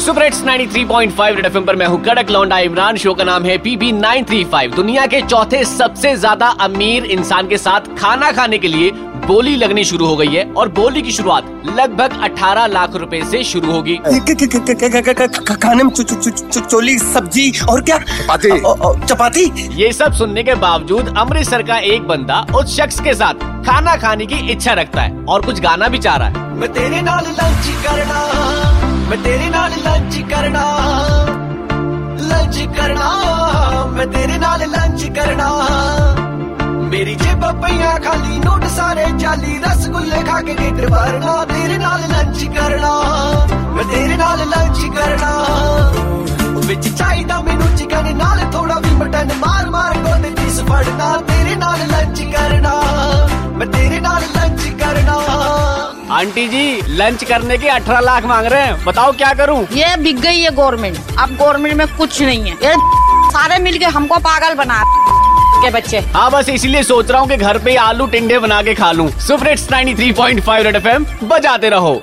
Super hits 93.5 red FM पर मैं हूँ कड़क लौंडा इमरान। शो का नाम है पीबी 935 दुनिया के चौथे सबसे ज़्यादा अमीर इंसान के साथ खाना खाने के लिए बोली लगनी शुरू हो गई है और बोली की शुरुआत लगभग 18 लाख रुपए से शुरू होगी। खाने में चोली सब्ज़ी और क्या? चपाती। चपाती? ये सब सुनने के बावजूद अमृतसर का एक बंदा उस शख्स के साथ खाना खाने की इच्छा रखता है और कुछ गाना भी चाह रहा है। मैं तेरे नाल लंच करना मैं तेरे नाल लंच करना लंच करना, मैं तेरे नाल लंच करना। मेरी जेब पईया खाली, नोट सारे चाली, रसगुल्ले खा के ढिड भरना, तेरे नाल आंटी जी लंच करने के 18 लाख मांग रहे हैं। बताओ क्या करूँ? ये बिक गई है गवर्नमेंट अब गवर्नमेंट में कुछ नहीं है। ये सारे मिलके हमको पागल बना के बच्चे। हाँ बस इसलिए सोच रहा हूँ कि घर पे आलू टिंडे बना के खा लूँ। सुपर हिट्स 93.5 रेड एफएम बजाते रहो।